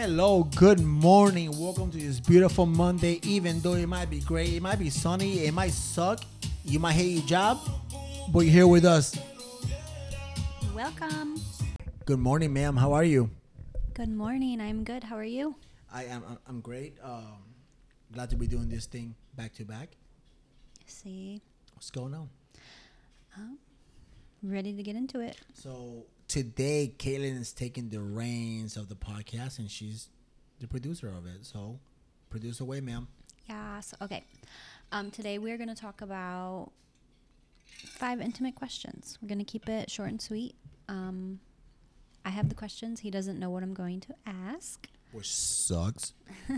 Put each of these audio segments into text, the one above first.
Hello, good morning. Welcome to this beautiful Monday. Even though it might be great, it might be sunny, it might suck, you might hate your job, but you're here with us. Welcome. Good morning, ma'am. How are you? Good morning. I'm good. How are you? I am. I'm- I'm great. Um, glad to be doing this thing back to back. See, What's going on? ready to get into it. So today, Kaitlyn is taking the reins of the podcast, and she's the producer of it. So, produce away, ma'am. Yes. Okay. Um, today we're going to talk about five intimate questions. We're going to keep it short and sweet. Um, I have the questions. He doesn't know what I'm going to ask. Which sucks.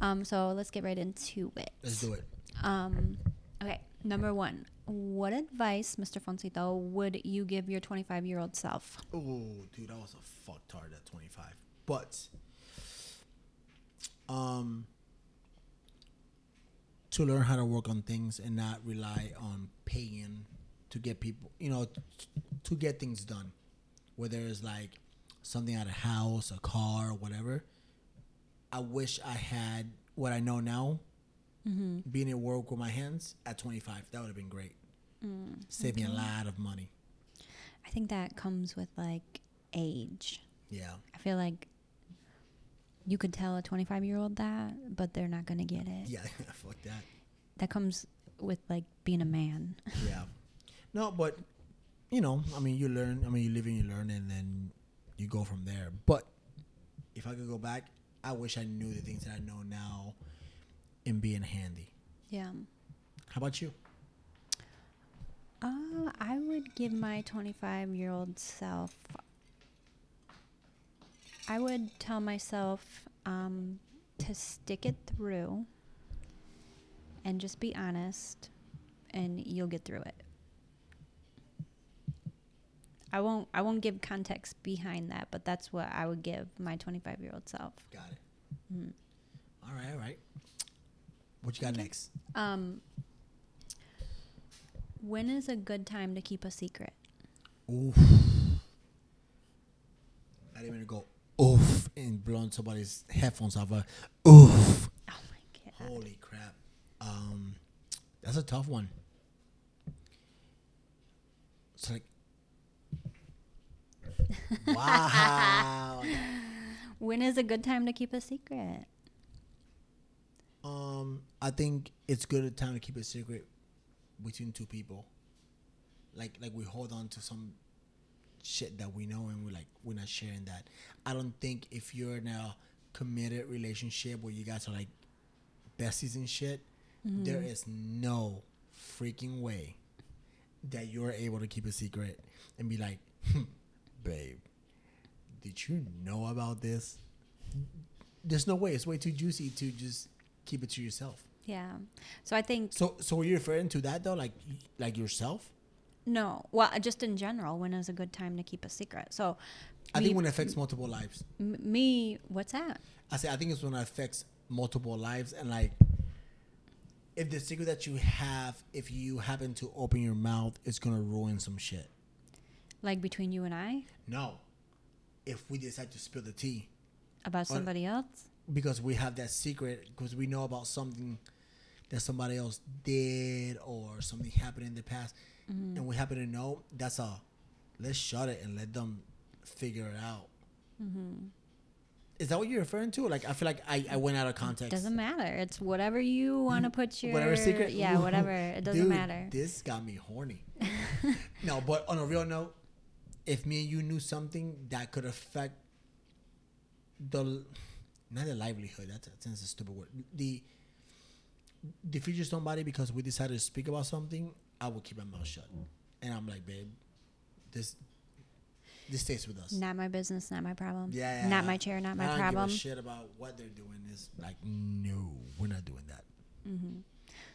Um, so let's get right into it. Let's do it. Um, okay. Number one. What advice, Mr. Foncito, would you give your 25 year old self? Oh, dude, I was a fucktard at 25. But, um, to learn how to work on things and not rely on paying to get people, you know, t- to get things done. Whether it's like something at a house, a car, whatever. I wish I had what I know now, Mm-hmm. being at work with my hands at 25. That would have been great. Mm, Save me a lot of money. I think that comes with like age. Yeah. I feel like you could tell a 25 year old that, but they're not going to get it. Yeah, fuck that. That comes with like being a man. Yeah. No, but you know, I mean, you learn. I mean, you live and you learn, and then you go from there. But if I could go back, I wish I knew the things that I know now in being handy. Yeah. How about you? Uh, I would give my 25 year old self, I would tell myself um, to stick it through and just be honest, and you'll get through it. I won't. I won't give context behind that, but that's what I would give my 25 year old self. Got it. All right, all right. What you got next? Um, when is a good time to keep a secret? Oof. I didn't even go oof and blowing somebody's headphones off. A oof. Oh my god. Holy crap. Um, that's a tough one. It's like, wow. When is a good time to keep a secret? Um, I think it's good a time to keep a secret between two people. Like, like we hold on to some shit that we know, and we're like, we're not sharing that. I don't think if you're in a committed relationship where you guys are like besties and shit, there is no freaking way that you're able to keep a secret and be like, "Hmm, babe, did you know about this? There's no way. It's way too juicy to just keep it to yourself. Yeah. So I think So, so were you referring to that though, like, like yourself? no. Well, just in general, when is a good time to keep a secret? So, I me, think when it affects multiple lives. me, what's that? I say I think it's when it affects multiple lives and like if the secret that you have, if you happen to open your mouth, it's gonna ruin some shit. Like between you and I No. If we decide to spill the tea about somebody else? Because we have that secret because we know about something that somebody else did or something happened in the past mm-hmm. and we happen to know, that's a let's shut it and let them figure it out. Mm-hmm. Is that what you're referring to? Like I feel like I, I went out of context. Doesn't matter. It's whatever you want to put your whatever secret. Yeah, whatever. It doesn't Dude, matter. This got me horny. no, but on a real note, if me and you knew something that could affect the not a livelihood, that's that's a stupid word. The the future somebody because we decided to speak about something, I will keep my mouth shut. And I'm like, babe, this this stays with us. Not my business. Not my problem. Yeah, yeah. Not my chair. Not I my problem. Shit about what they're doing. Is like, no, we're not doing that. Mm-hmm.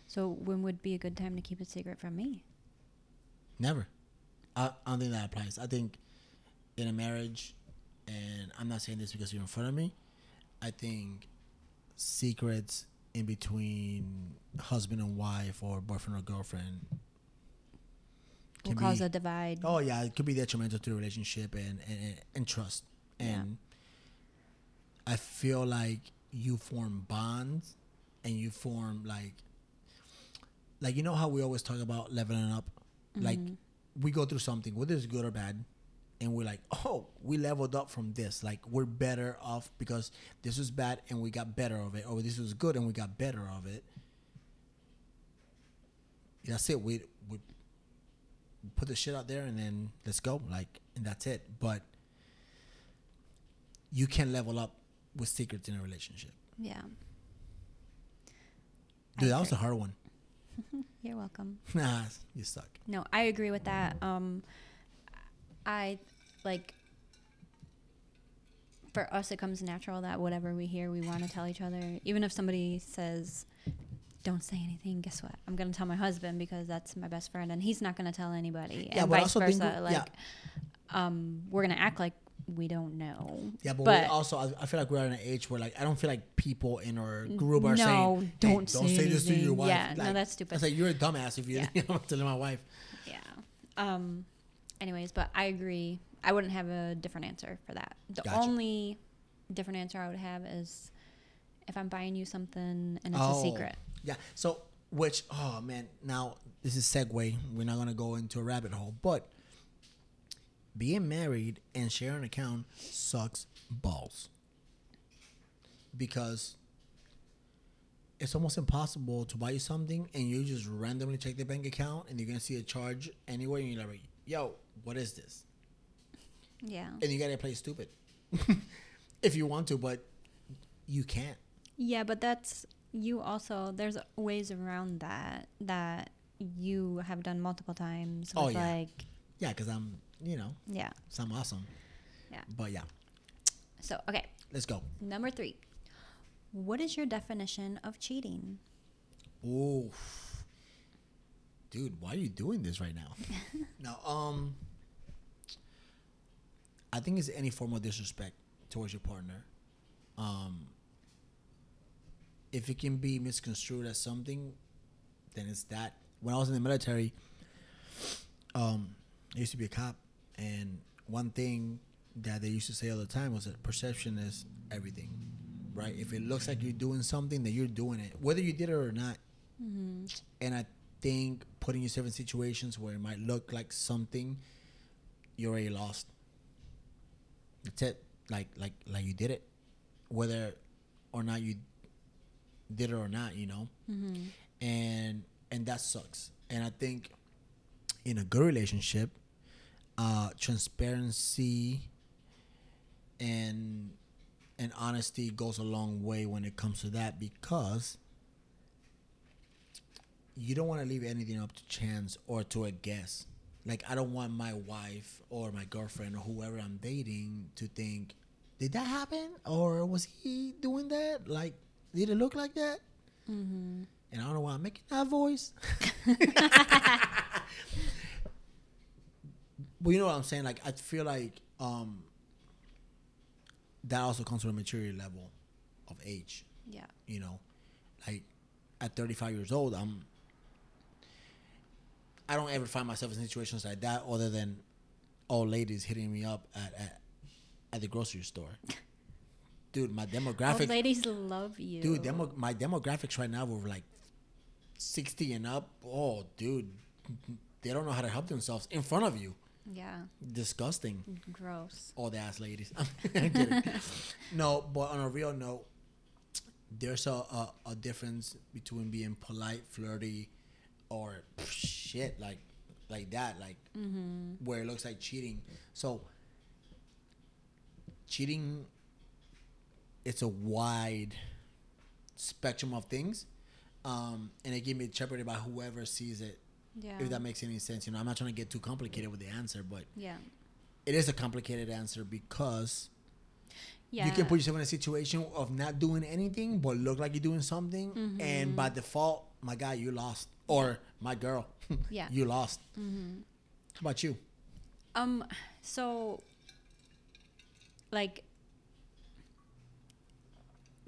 So when would be a good time to keep a secret from me? Never. I, I don't think that applies. I think in a marriage, and I'm not saying this because you're in front of me, I think secrets in between husband and wife or boyfriend or girlfriend Will can cause be- a divide. Oh yeah, it could be detrimental to the relationship and and, and trust. Yeah. And I feel like you form bonds and you form like like you know how we always talk about leveling up? Like we go through something, whether it's good or bad, and we're like, oh, we leveled up from this. Like we're better off because this was bad and we got better of it, or this was good and we got better of it. That's it. We we put the shit out there and then let's go. Like and that's it. But you can level up with secrets in a relationship. Yeah. Dude, that was a hard one. You're welcome. Nah, you suck. No, I agree with that. Um, I like for us, it comes natural that whatever we hear, we want to tell each other. Even if somebody says, "Don't say anything," guess what? I'm gonna tell my husband because that's my best friend, and he's not gonna tell anybody, Yeah, and but vice versa. we- like, yeah. um, we're gonna act like we don't know. Yeah, but, But- we also, I, I feel like we're at an age where like I don't feel like people in our group are no, saying, don't, don't say, this to your wife." Yeah, no, that's stupid. I like, you're a dumbass if you Yeah. you know, telling my wife. Yeah. Um. Anyways, but I agree. I wouldn't have a different answer for that. The Gotcha. only different answer I would have is if I'm buying you something and it's Oh. a secret. Yeah. So, which, oh man, now this is segue. We're not gonna go into a rabbit hole, but being married and sharing an account sucks balls because it's almost impossible to buy you something and you just randomly check the bank account and you're gonna see a charge anywhere and you're like, "Yo, what is this?" Yeah. And you gotta play stupid if you want to, but you can't. Yeah, but that's you also there's ways around that that you have done multiple times Oh, yeah. like Yeah, because I'm, you know, yeah. so I'm awesome. Yeah. But yeah, So, okay. let's go. Number 3. What is your definition of cheating? Ooh, dude, why are you doing this right now? no, um, I think it's any form of disrespect towards your partner. Um, if it can be misconstrued as something, then it's that. When I was in the military, um, I used to be a cop, and one thing that they used to say all the time was that perception is everything, right? If it looks like you're doing something, then you're doing it, whether you did it or not. And I think putting yourself in situations where it might look like something, you're already lost. That's it. Like like like you did it, whether or not you did it or not, you know. And and that sucks. And I think in a good relationship, uh, transparency and and honesty goes a long way when it comes to that because you don't want to leave anything up to chance or to a guess. Like I don't want my wife or my girlfriend or whoever I'm dating to think, did that happen or was he doing that? Like, did it look like that? Mm-hmm. And I don't know why I'm making that voice. but you know what I'm saying? Like I feel like um that also comes from a maturity level of age. Yeah. You know, like at 35 years old, I'm. I don't ever find myself in situations like that, other than old ladies hitting me up at at, at the grocery store. Dude, my demographic. Old ladies love you. Dude, demo, my demographics right now were like 60 and up. Oh, dude, they don't know how to help themselves in front of you. Yeah. Disgusting. Gross. All the ass ladies. No, but on a real note, there's a, a, a difference between being polite, flirty, or shit like like that, like where it looks like cheating. So cheating, it's a wide spectrum of things, um, and it can be interpreted by whoever sees it. Yeah. If that makes any sense, you know, I'm not trying to get too complicated with the answer, but yeah. it is a complicated answer because Yeah. you can put yourself in a situation of not doing anything but look like you're doing something, Mm-hmm. and by default, my guy, you lost, or my girl, Yeah. you lost. Mm-hmm. How about you? Um, so, like,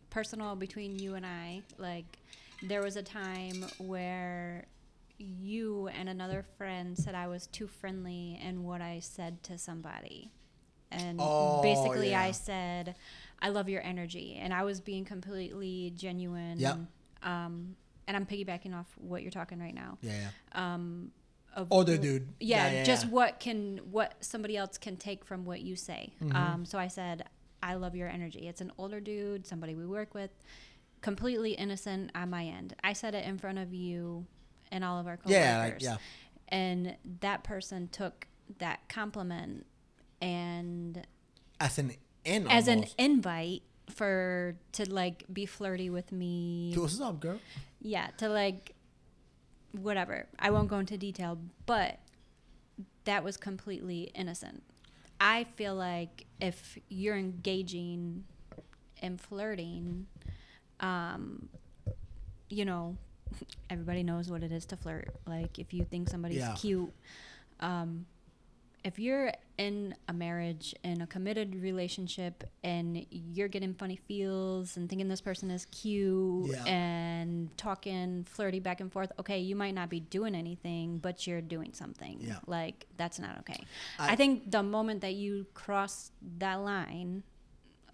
personal between you and I, like, there was a time where you and another friend said I was too friendly in what I said to somebody. And Oh, basically, yeah. I said, I love your energy, and I was being completely genuine. Yep. Um, and I'm piggybacking off what you're talking right now. Yeah. yeah. Um, Older dude. yeah, just what can what somebody else can take from what you say. Mhm. Um, so I said, I love your energy. It's an older dude, somebody we work with, completely innocent on my end. I said it in front of you and all of our coworkers. yeah, like yeah. And that person took that compliment and As an in as an invite for to like be flirty with me. What's up, girl? Yeah, to like whatever. I won't go into detail, but that was completely innocent. I feel like if you're engaging and flirting, um, you know, everybody knows what it is to flirt. Like if you think somebody's Yeah. cute, um, if you're in a marriage in a committed relationship and you're getting funny feels and thinking this person is cute Yeah. and talking flirty back and forth okay you might not be doing anything but you're doing something Yeah. like that's not okay I- I, think the moment that you cross that line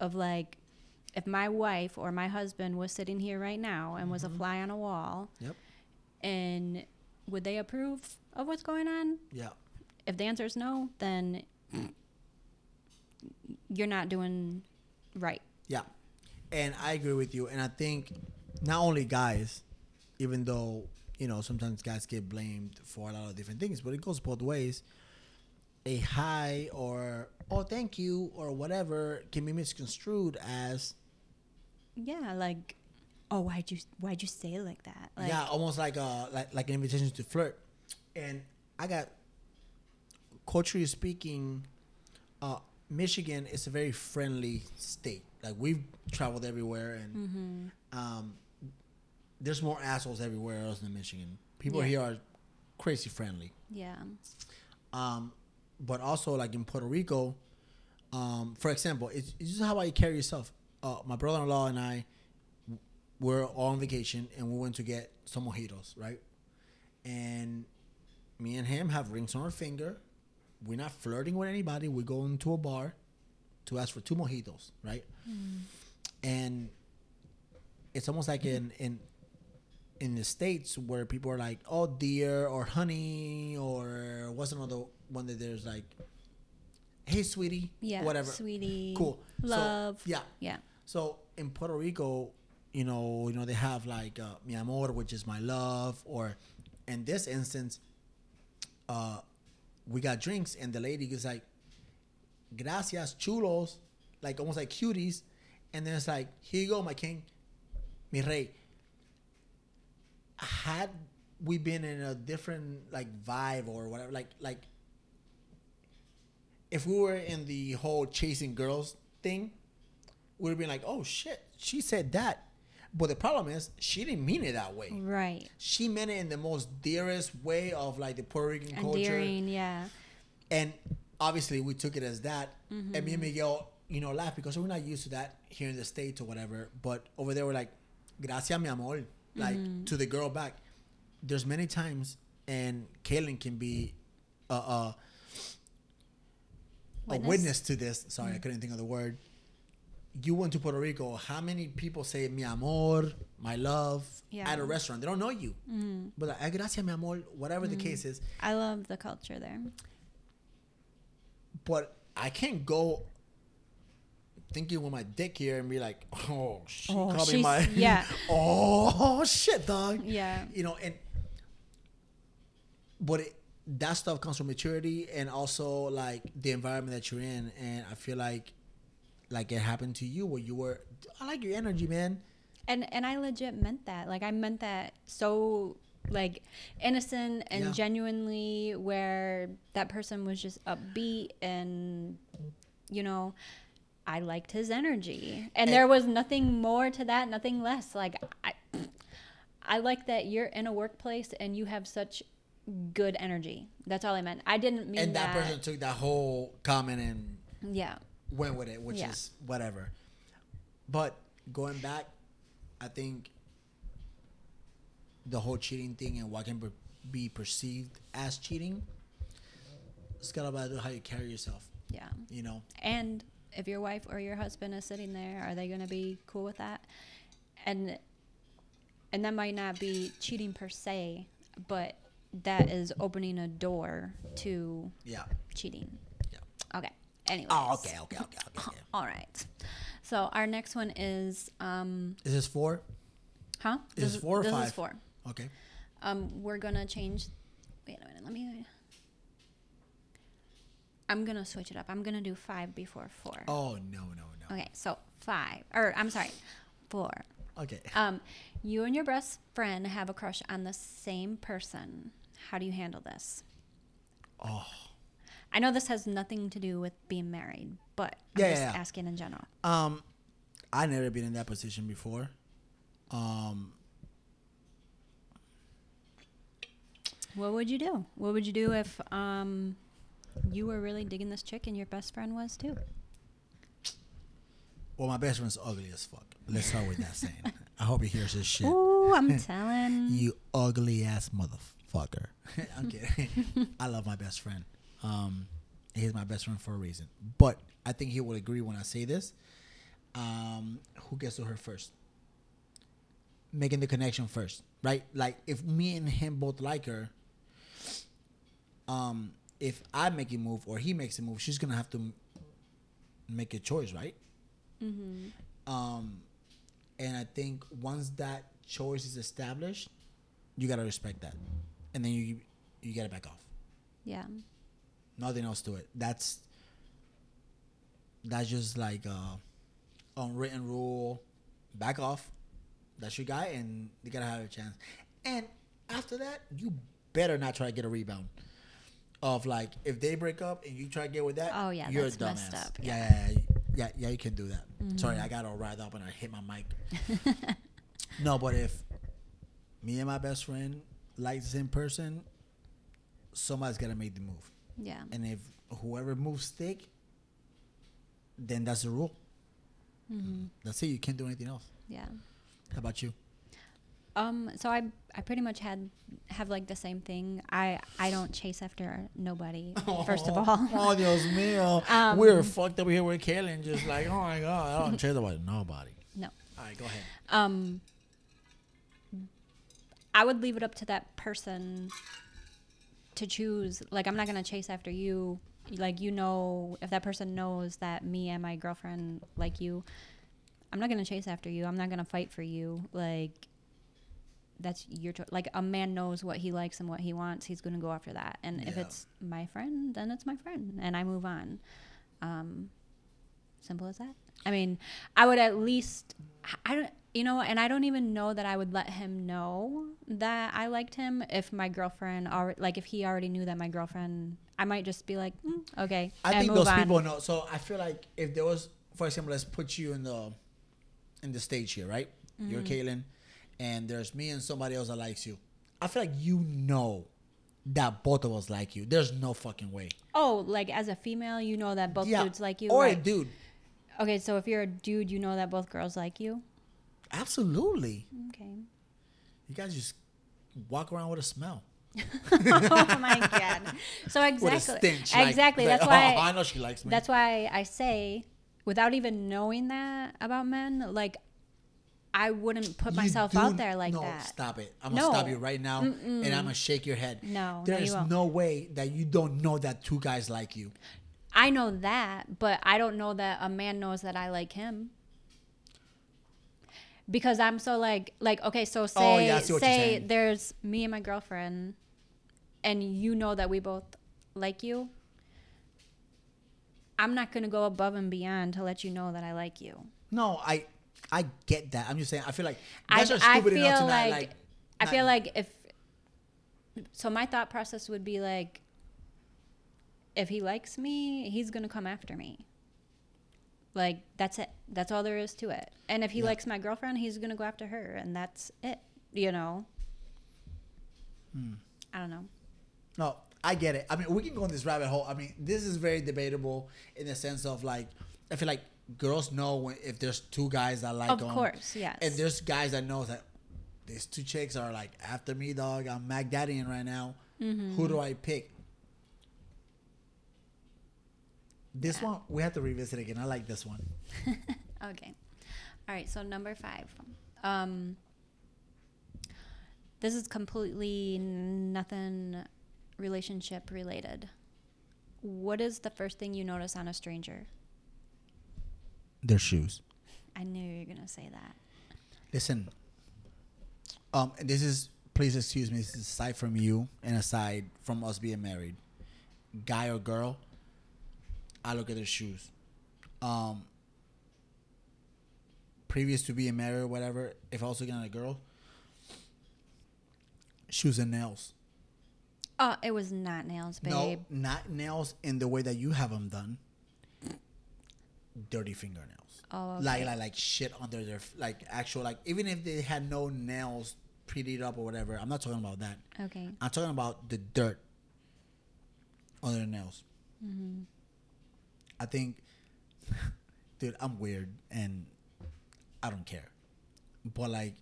of like if my wife or my husband was sitting here right now and was a fly on a wall Mm-hmm. Yep. and would they approve of what's going on Yeah. If the answer is no, then you're not doing right. Yeah. And I agree with you. And I think not only guys, even though, you know, sometimes guys get blamed for a lot of different things, but it goes both ways. A hi or oh thank you or whatever can be misconstrued as Yeah, like, oh, why'd you why'd you say it like that? Like, yeah, almost like a like like an invitation to flirt. And I got culturally speaking, uh, Michigan is a very friendly state. Like we've traveled everywhere, and Mm-hmm. um, there's more assholes everywhere else than Michigan. People Yeah. here are crazy friendly. yeah, Um, but also like in Puerto Rico, um, for example, it's, it's just how you carry yourself. Uh, my brother-in-law and I were all on vacation and we went to get some mojitos, right? And me and him have rings on our finger. We're not flirting with anybody. We go into a bar to ask for two mojitos, right? And it's almost like in in in the states where people are like, "Oh, dear," or "honey," or what's another one that there's like, "Hey, sweetie," yeah, whatever. sweetie, Cool. So, love, yeah. yeah, So in Puerto Rico, you know, you know they have like uh, "mi amor," which is my love, or in this instance, uh, we got drinks and the lady is like, "Gracias, chulos," like almost like cuties, and then it's like, "Here you go, my king, mi rey." Had we been in a different like vibe or whatever, like like if we were in the whole chasing girls thing, we would have been like, oh shit, she said that. But the problem is, she didn't mean it that way. right, She meant it in the most dearest way of like the Puerto Rican culture. endearing, yeah, And obviously, we took it as that. Mm-hmm. And me and Miguel, you know, laugh because we're not used to that here in the States or whatever. But over there, we're like, gracias, mi amor. Like Mm-hmm. to the girl back. There's many times, and Kaitlyn can be uh, uh, a Witness? witness to this. Sorry, I couldn't think of the word. You went to Puerto Rico. How many people say mi amor, my love Yeah. at a restaurant? They don't know you, mm. but like, "Ay, gracias, mi amor, whatever the case is. I love the culture there. But I can't go thinking with my dick here and be like, oh, she Oh, called me she's- my yeah. oh shit, dog. Yeah, You know, and but it, that stuff comes from maturity and also like the environment that you're in. And I feel like like it happened to you where you were. I like your energy, man. and and I legit meant that. Like I meant that so like innocent and Yeah. genuinely where that person was just upbeat and you know I liked his energy. And, And- there was nothing more to that, nothing less. Like I I like that you're in a workplace and you have such good energy. That's all I meant. I didn't mean and that, that. person took that whole comment and yeah. Went with it, which Yeah. is whatever. But going back, I think the whole cheating thing and what can be perceived as cheating, it's got about how you carry yourself. Yeah. You know, And if your wife or your husband is sitting there, are they going to be cool with that? And and that might not be cheating per se, but that is opening a door to Yeah. cheating. Okay. Oh, okay, okay, okay, okay. okay. All right. So our next one is um Is this four? huh? Is this four or this five? is four. Okay. Um we're going to change Wait a minute. Let me I'm going to switch it up. I'm going to do 5 before 4. Oh no, no, no. Okay. So 5 or I'm sorry. 4. Okay. Um you and your best friend have a crush on the same person. How do you handle this? Oh. I know this has nothing to do with being married, but I'm Yeah, just yeah, yeah. asking in general. Um, I never been in that position before. Um, What would you do? What would you do if um you were really digging this chick and your best friend was too? well, my best friend's ugly as fuck. Let's start with that saying. I hope he hears this shit. Ooh, I'm telling. You ugly ass motherfucker. I'm kidding. I love my best friend. Um, he's my best friend for a reason. But I think he will agree when I say this. Um, who gets to her first? Making the connection first, right? Like if me and him both like her, um, if I make a move or he makes a move, she's gonna have to m- make a choice, right? Mm-hmm. Um, and I think once that choice is established, you gotta respect that, and then you you gotta back off. Yeah. Nothing else to it. That's that's just like a unwritten rule. Back off. That's your guy, and you gotta have a chance. And after that, you better not try to get a rebound. Of like, if they break up and you try to get with that, Oh, yeah, you're that's a dumbass. messed up, Yeah, yeah. yeah, yeah, yeah, yeah, you can do that. Mm-hmm. Sorry, I got all riled up and I hit my mic. no, but if me and my best friend like the same person, somebody's gotta make the move. Yeah. And if whoever moves stick, then that's the rule. Mm-hmm. That's it. You can't do anything else. Yeah. How about you? Um. So I I pretty much had have like the same thing. I I don't chase after nobody. First of all. oh Dios mío, Um, we're fucked up here with Kaitlyn. Just like, oh my god, I don't care about nobody. No. All right, go ahead. Um. I would leave it up to that person to choose. Like, I'm not gonna chase after you. Like, you know, if that person knows that me and my girlfriend like you, I'm not gonna chase after you. I'm not gonna fight for you. Like, that's your choice. Like, a man knows what he likes and what he wants. He's gonna go after that. And if it's my friend, then it's my friend, and I move on. Um, simple as that. I mean, I would at least, I don't, you know, and I don't even know that I would let him know that I liked him if my girlfriend already, like, if he already knew that my girlfriend, I might just be like, mm, okay, I think those on. people know. So I feel like if there was, for example, let's put you in the in the stage here, right? You're Mm-hmm. Kaitlyn, and there's me and somebody else that likes you. I feel like you know that both of us like you. There's no fucking way. Oh, like as a female, you know that both dudes like you. or right? a dude. Okay, so if you're a dude, you know that both girls like you. Absolutely. Okay. You guys just walk around with a smell. oh my god. So exactly, stench. like- exactly. like, that's oh, why. I know she likes me. That's why I say, without even knowing that about men, like I wouldn't put You myself do- out there like that. no, that. stop it. I'm gonna stop you right now, and I'm gonna shake your head. No, no, there's won't. no way that you don't know that two guys like you. I know that, but I don't know that a man knows that I like him. Because I'm so like like okay, so say Oh, yeah, I see what you're say there's me and my girlfriend and you know that we both like you. I'm not going to go above and beyond to let you know that I like you. No, I I get that. I'm just saying. I feel like I, guys are I stupid feel enough to like, not like. I not- feel like if so my thought process would be like if he likes me, he's going to come after me. Like that's it. That's all there is to it. And if he Yeah. likes my girlfriend, he's going to go after her and that's it, you know. Hmm. I don't know. No, I get it. I mean, we can go in this rabbit hole. I mean, this is very debatable in the sense of like, I feel like girls know when if there's two guys that like of them, course, yes. and there's guys that know that these two chicks are like after me, dog. I'm Mac Daddying right now. Mm-hmm. Who do I pick? This Yeah. one we have to revisit again. I like this one. Okay. All right. So number five. Um, this is completely nothing relationship related. What is the first thing you notice on a stranger? Their shoes. I knew you were gonna say that. Listen. Um, and this is please excuse me. This is aside from you and aside from us being married, guy or girl. I look at their shoes. Um, previous to being married or whatever, if I was looking at a girl, shoes and nails. Oh, it was not nails, babe. No, not nails in the way that you have them done. Dirty fingernails. Oh, okay. Like, like, like shit under their, like actual, like even if they had no nails prettied up or whatever. I'm not talking about that. Okay. I'm talking about the dirt on their nails. Mm-hmm. I think, dude, I'm weird and I don't care. But like,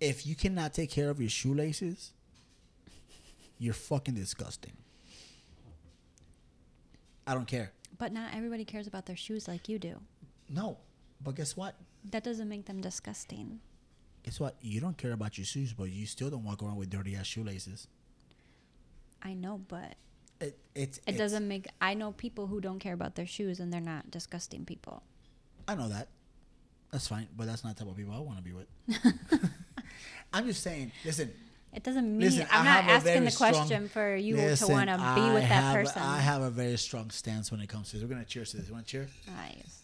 if you cannot take care of your shoelaces, you're fucking disgusting. I don't care. But not everybody cares about their shoes like you do. No, but guess what? That doesn't make them disgusting. Guess what? You don't care about your shoes, but you still don't walk around with dirty ass shoelaces. I know, but It it's it it's- doesn't make. I know people who don't care about their shoes and they're not disgusting people. I know that. That's fine, but that's not the type of people I want to be with. I'm just saying. Listen, It doesn't mean Listen, I'm not asking the strong- question for you to want to be with that have- person. I have a very strong stance when it comes to this. We're gonna cheers to this. You want to cheer? nice.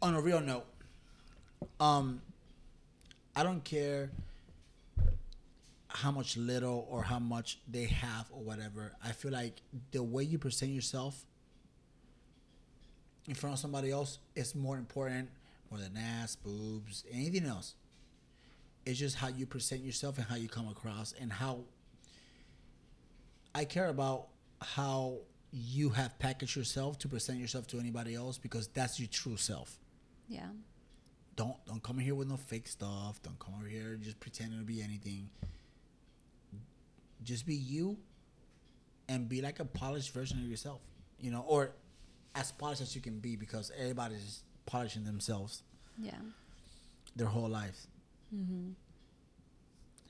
On a real note, um, I don't care how much little or how much they have or whatever. I feel like the way you present yourself in front of somebody else is more important more than ass, boobs, anything else. It's just how you present yourself and how you come across and how I care about how you have packaged yourself to present yourself to anybody else because that's your true self. Yeah. Don't don't come here with no fake stuff. Don't come over here just pretending to be anything. Just be you and be like a polished version of yourself. You know, or as polished as you can be because everybody's polishing themselves Yeah. their whole lives. Mm-hmm.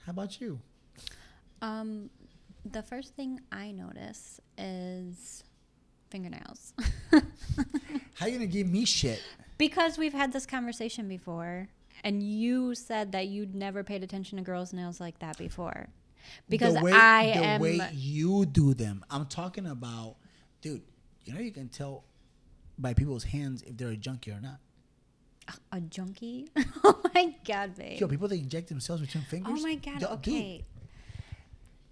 How about you? Um, the first thing I notice is fingernails. How you gonna give me shit? because we've had this conversation before, and you said that you'd never paid attention to girls' nails like that before. Because the way, I the am. way you do them. I'm talking about, dude. You know you can tell by people's hands if they're a junkie or not. A junkie? oh my god, babe. Yo, people that inject themselves with between fingers. oh my god, Yo, dude, okay.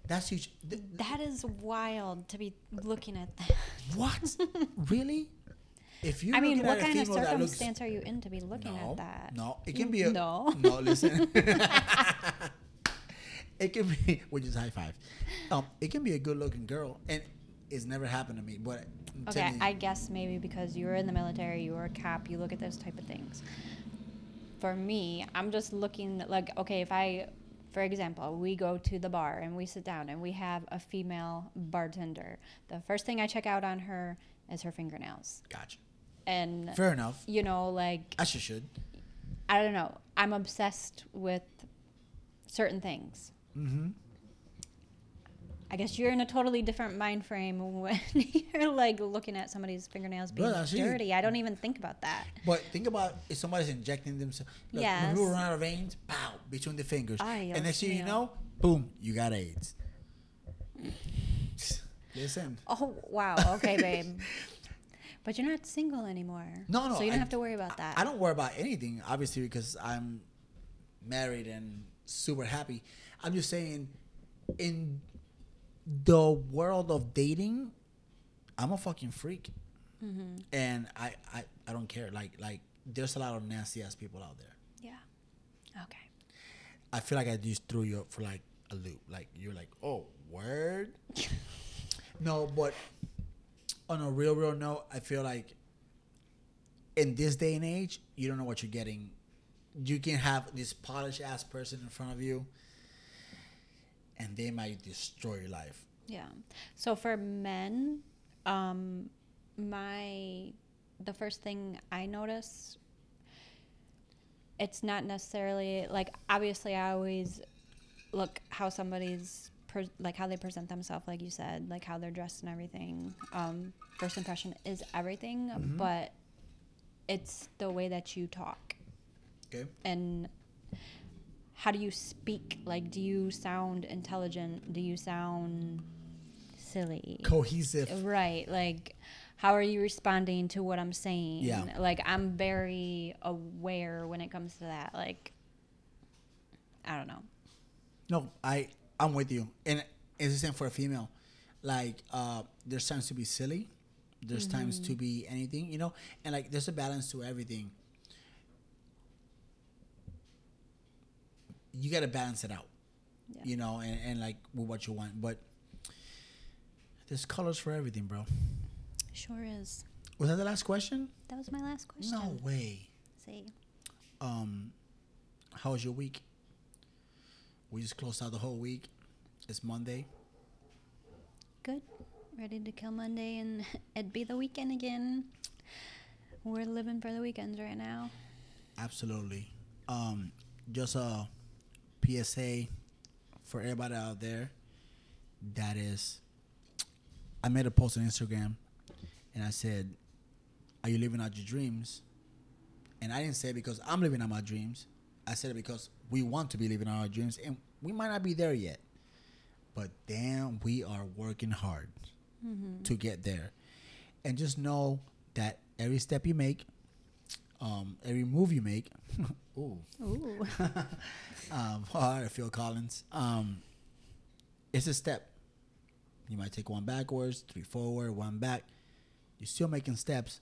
that's huge. Th- That is wild to be looking at that. what? really? If you I mean, what kind of that looks- circumstance are you in to be looking no, at that? No, it can be a No. No, listen. it can be, which is high five. Um, it can be a good-looking girl, and it's never happened to me. But Okay, you, I guess maybe because you were in the military, you were a cop, you look at those type of things. For me, I'm just looking like okay, if I, for example, we go to the bar and we sit down and we have a female bartender. The first thing I check out on her is her fingernails, gotcha. and Fair enough. you know, like I should. I don't know, I'm obsessed with certain things. Mm-hmm. I guess you're in a totally different mind frame when you're like looking at somebody's fingernails being dirty. I don't even think about that. But think about if somebody's injecting themselves. Yes. When people run out of veins, pow, between the fingers. Ay, and next thing you know, boom, you got AIDS. Listen. Oh wow, okay, babe. But you're not single anymore. No, no, So you don't I- have to worry about that. I don't worry about anything, obviously, because I'm married and super happy. I'm just saying, in the world of dating, I'm a fucking freak, Mm-hmm. and I, I I don't care. Like like, there's a lot of nasty ass people out there. Yeah. Okay. I feel like I just threw you up for like a loop. Like you're like, oh, word. no, but on a real, real note, I feel like in this day and age, you don't know what you're getting. You can have this polished ass person in front of you, and they might destroy your life. Yeah. So for men, um, my the first thing I notice, it's not necessarily like obviously I always look how somebody's pre- like how they present themselves, like you said, like how they're dressed and everything. Um, first impression is everything, Mhm. but it's the way that you talk Okay. and how do you speak? Like do you sound intelligent? Do you sound silly? Cohesive. right like how are you responding to what i'm saying? Yeah. like i'm very aware when it comes to that like i don't know. No, I I'm with you, and it's the same for a female. Like, uh, there's times to be silly, there's times to be anything, you know, and like there's a balance to everything. You gotta balance it out, Yeah. you know, and, and like with what you want, but there's colors for everything, bro. sure is Was that the last question? that was my last question No way. Say. Um, how was your week? We just closed out the whole week. It's Monday. good ready to kill monday and it'd be the weekend again we're living for the weekends right now Absolutely. Um, just a PSA for everybody out there. That is, I made a post on Instagram, and I said, "Are you living out your dreams?" And I didn't say because I'm living out my dreams. I said it because we want to be living out our dreams, and we might not be there yet. But damn, we are working hard mm-hmm. to get there. And just know that every step you make, um, every move you make, ooh, Ooh. um, hard, Phil Collins, um, it's a step. You might take one backwards, three forward, one back. You're still making steps.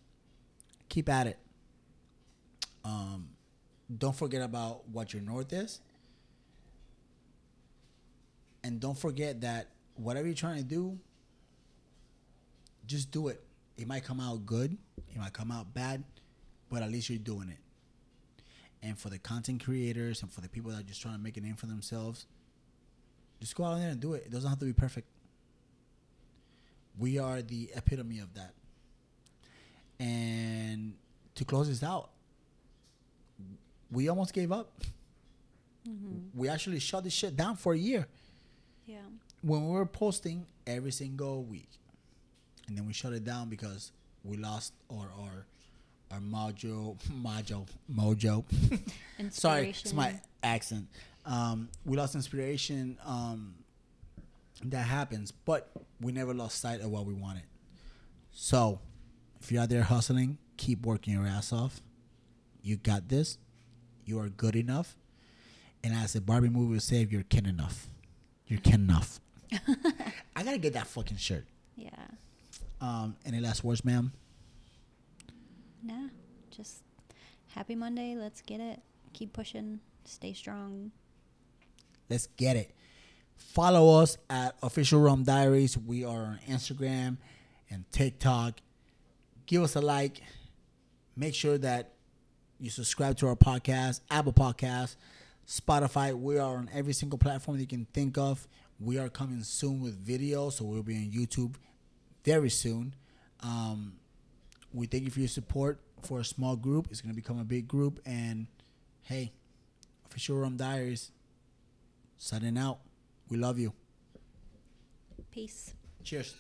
Keep at it. Um, don't forget about what your north is. And don't forget that whatever you're trying to do, just do it. It might come out good, it might come out bad, but at least you're doing it. And for the content creators and for the people that are just trying to make a name for themselves, just go out there and do it. It doesn't have to be perfect. We are the epitome of that. And to close this out, we almost gave up. Mm-hmm. We actually shut this shit down for a year yeah when we were posting every single week, and then we shut it down because we lost our our our mojo mojo mojo. Sorry, it's my accent. Um, we lost inspiration. Um, that happens, but we never lost sight of what we wanted. So, if you're out there hustling, keep working your ass off. You got this. You are good enough. And as the Barbie movie would say, you're Kenough. You're Kenough. I gotta get that fucking shirt. yeah Um, any last words, ma'am? Nah, just happy Monday. Let's get it. Keep pushing. Stay strong. Let's get it. Follow us at Official Rum Diaries. We are on Instagram and TikTok. Give us a like. Make sure that you subscribe to our podcast, Apple Podcast, Spotify. We are on every single platform that you can think of. We are coming soon with video, so we'll be on YouTube very soon. Um, we thank you for your support for a small group. It's going to become a big group. And hey, Official Rum Diaries, signing out. We love you. Peace. Cheers.